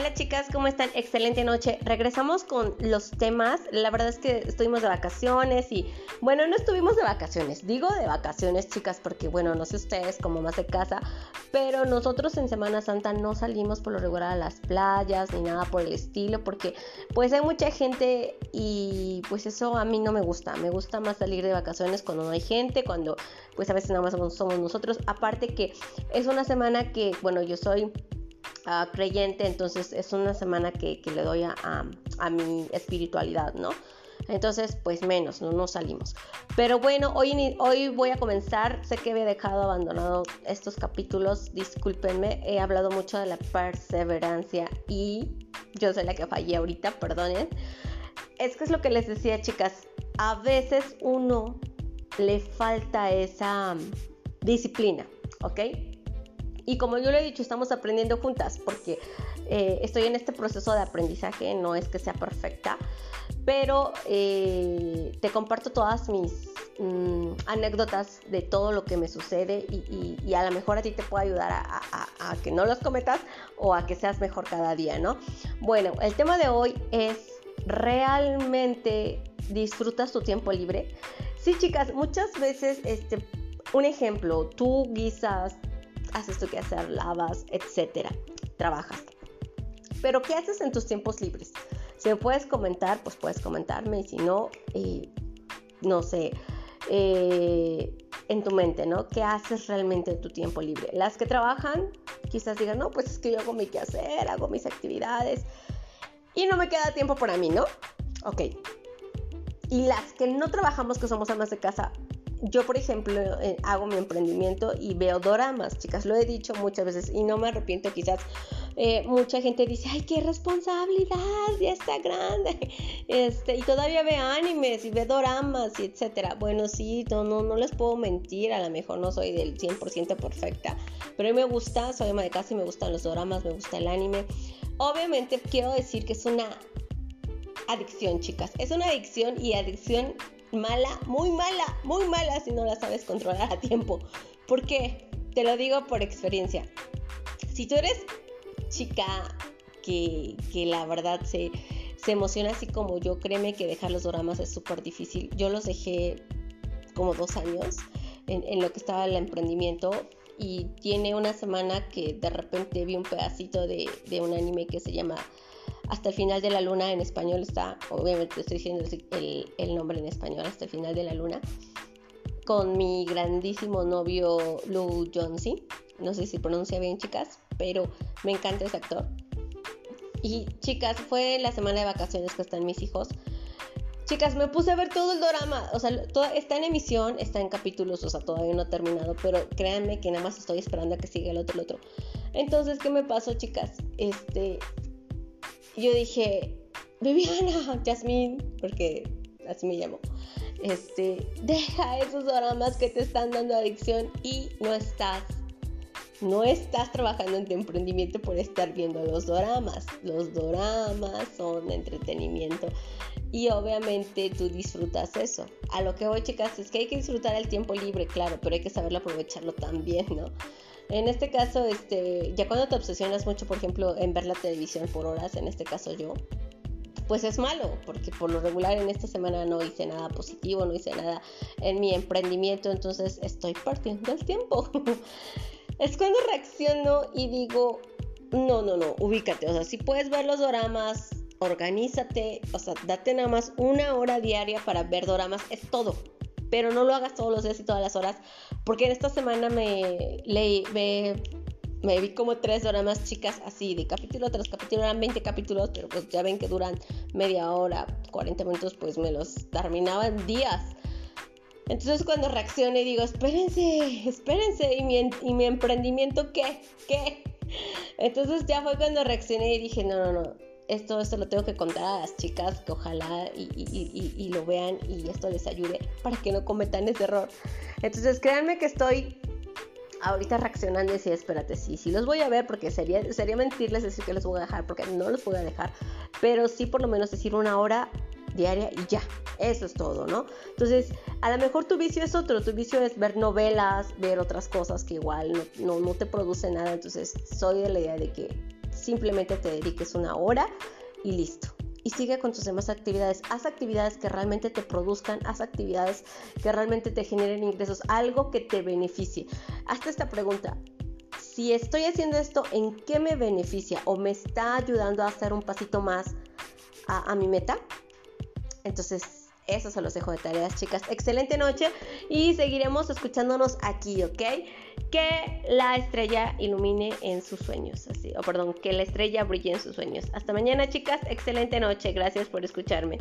Hola chicas, ¿cómo están? Excelente noche. Regresamos con los temas. La verdad es que estuvimos de vacaciones y bueno, no estuvimos de vacaciones. Digo de vacaciones chicas porque bueno, no sé ustedes como más de casa, pero nosotros en Semana Santa no salimos por lo regular a las playas ni nada por el estilo porque pues hay mucha gente y pues eso a mí no me gusta. Me gusta más salir de vacaciones cuando no hay gente, cuando pues a veces nada más somos nosotros. Aparte que es una semana que bueno, yo soy creyente, entonces es una semana que, le doy a, a, mi espiritualidad, ¿no? Entonces, pues menos, no nos salimos. Pero bueno, hoy, hoy voy a comenzar. Sé que había dejado abandonado estos capítulos, discúlpenme. He hablado mucho de la perseverancia y yo soy la que fallé ahorita, perdonen. Es que es lo que les decía, chicas. A veces uno le falta esa disciplina, ¿ok? Y como yo le he dicho, estamos aprendiendo juntas porque eh, estoy en este proceso de aprendizaje, no es que sea perfecta, pero eh, te comparto todas mis mm, anécdotas de todo lo que me sucede y, a lo mejor a ti te puede ayudar a, que no los cometas o a que seas mejor cada día, ¿no? Bueno, el tema de hoy es realmente disfrutas tu tiempo libre. Sí, chicas, muchas veces, este, un ejemplo, tú guisas, haces tu hacer, lavas, etcétera, trabajas. Pero ¿qué haces en tus tiempos libres? Si me puedes comentar, pues puedes comentarme y si no, eh, no sé, eh, en tu mente, ¿no? ¿Qué haces realmente en tu tiempo libre? Las que trabajan quizás digan, no, pues es que yo hago mi quehacer, hago mis actividades y no me queda tiempo para mí, ¿no? Ok. Y las que no trabajamos, que somos amas de casa, yo, por ejemplo, eh, hago mi emprendimiento y veo doramas, chicas, lo he dicho muchas veces y no me arrepiento quizás. Eh, mucha gente dice, ay, qué responsabilidad, ya está grande, este, y todavía ve animes y ve doramas y etcétera. Bueno, sí, no, no, les puedo mentir, a lo mejor no soy del 100% perfecta, pero a mí me gusta, soy ama de casa y me gustan los doramas, me gusta el anime. Obviamente quiero decir que es una adicción, chicas, es una adicción y adicción mala, muy mala, muy mala si no la sabes controlar a tiempo. ¿Por qué? Te lo digo por experiencia. Si tú eres chica que, la verdad se, se emociona así como yo, créeme que dejar los dramas es súper difícil. Yo los dejé como dos años en, en, lo que estaba el emprendimiento y tiene una semana que de repente vi un pedacito de, de un anime que se llama hasta el final de la luna en español está, obviamente estoy diciendo el, nombre en español, hasta el final de la luna, con mi grandísimo novio Lou Johnson. No sé si pronuncia bien, chicas, pero me encanta ese actor. Y chicas, fue la semana de vacaciones que están mis hijos. Chicas, me puse a ver todo el drama. O sea, está en emisión, está en capítulos, o sea, todavía no ha terminado. Pero créanme que nada más estoy esperando a que siga el otro, el otro. Entonces, ¿qué me pasó, chicas? Este, yo dije, Viviana, Jasmine, porque así me llamo, este, deja esos dramas que te están dando adicción y no estás, no estás trabajando en tu emprendimiento por estar viendo los dramas. Los dramas son entretenimiento y obviamente tú disfrutas eso. A lo que voy, chicas, es que hay que disfrutar el tiempo libre, claro, pero hay que saberlo aprovecharlo también, ¿no? En este caso, este, ya cuando te obsesionas mucho, por ejemplo, en ver la televisión por horas, en este caso yo, pues es malo, porque por lo regular en esta semana no hice nada positivo, no hice nada en mi emprendimiento, entonces estoy partiendo el tiempo. es cuando reacciono y digo, no, no, no, ubícate, o sea, si puedes ver los doramas, organízate, o sea, date nada más una hora diaria para ver doramas, es todo pero no lo hagas todos los días y todas las horas, porque en esta semana me leí, me, vi como tres dramas chicas así, de capítulo tras capítulo, eran 20 capítulos, pero pues ya ven que duran media hora, 40 minutos, pues me los terminaba en días. Entonces cuando reaccioné digo, espérense, espérense, ¿y mi, y mi emprendimiento qué? ¿Qué? Entonces ya fue cuando reaccioné y dije, no, no, no, esto, esto lo tengo que contar a las chicas que ojalá y, lo vean y esto les ayude para que no cometan ese error. Entonces créanme que estoy ahorita reaccionando y decir, espérate, sí, sí los voy a ver porque sería, sería mentirles decir que los voy a dejar porque no los voy a dejar, pero sí por lo menos decir una hora diaria y ya, eso es todo, ¿no? Entonces, a lo mejor tu vicio es otro, tu vicio es ver novelas, ver otras cosas que igual no, no, no te producen nada, entonces soy de la idea de que simplemente te dediques una hora y listo. Y sigue con tus demás actividades. Haz actividades que realmente te produzcan, haz actividades que realmente te generen ingresos, algo que te beneficie. Hazte esta pregunta. Si estoy haciendo esto, ¿en qué me beneficia o me está ayudando a hacer un pasito más a, a mi meta? Entonces, eso se los dejo de tareas, chicas. Excelente noche y seguiremos escuchándonos aquí, ¿ok? Que la estrella ilumine en sus sueños, así, o perdón, que la estrella brille en sus sueños. Hasta mañana, chicas. Excelente noche. Gracias por escucharme.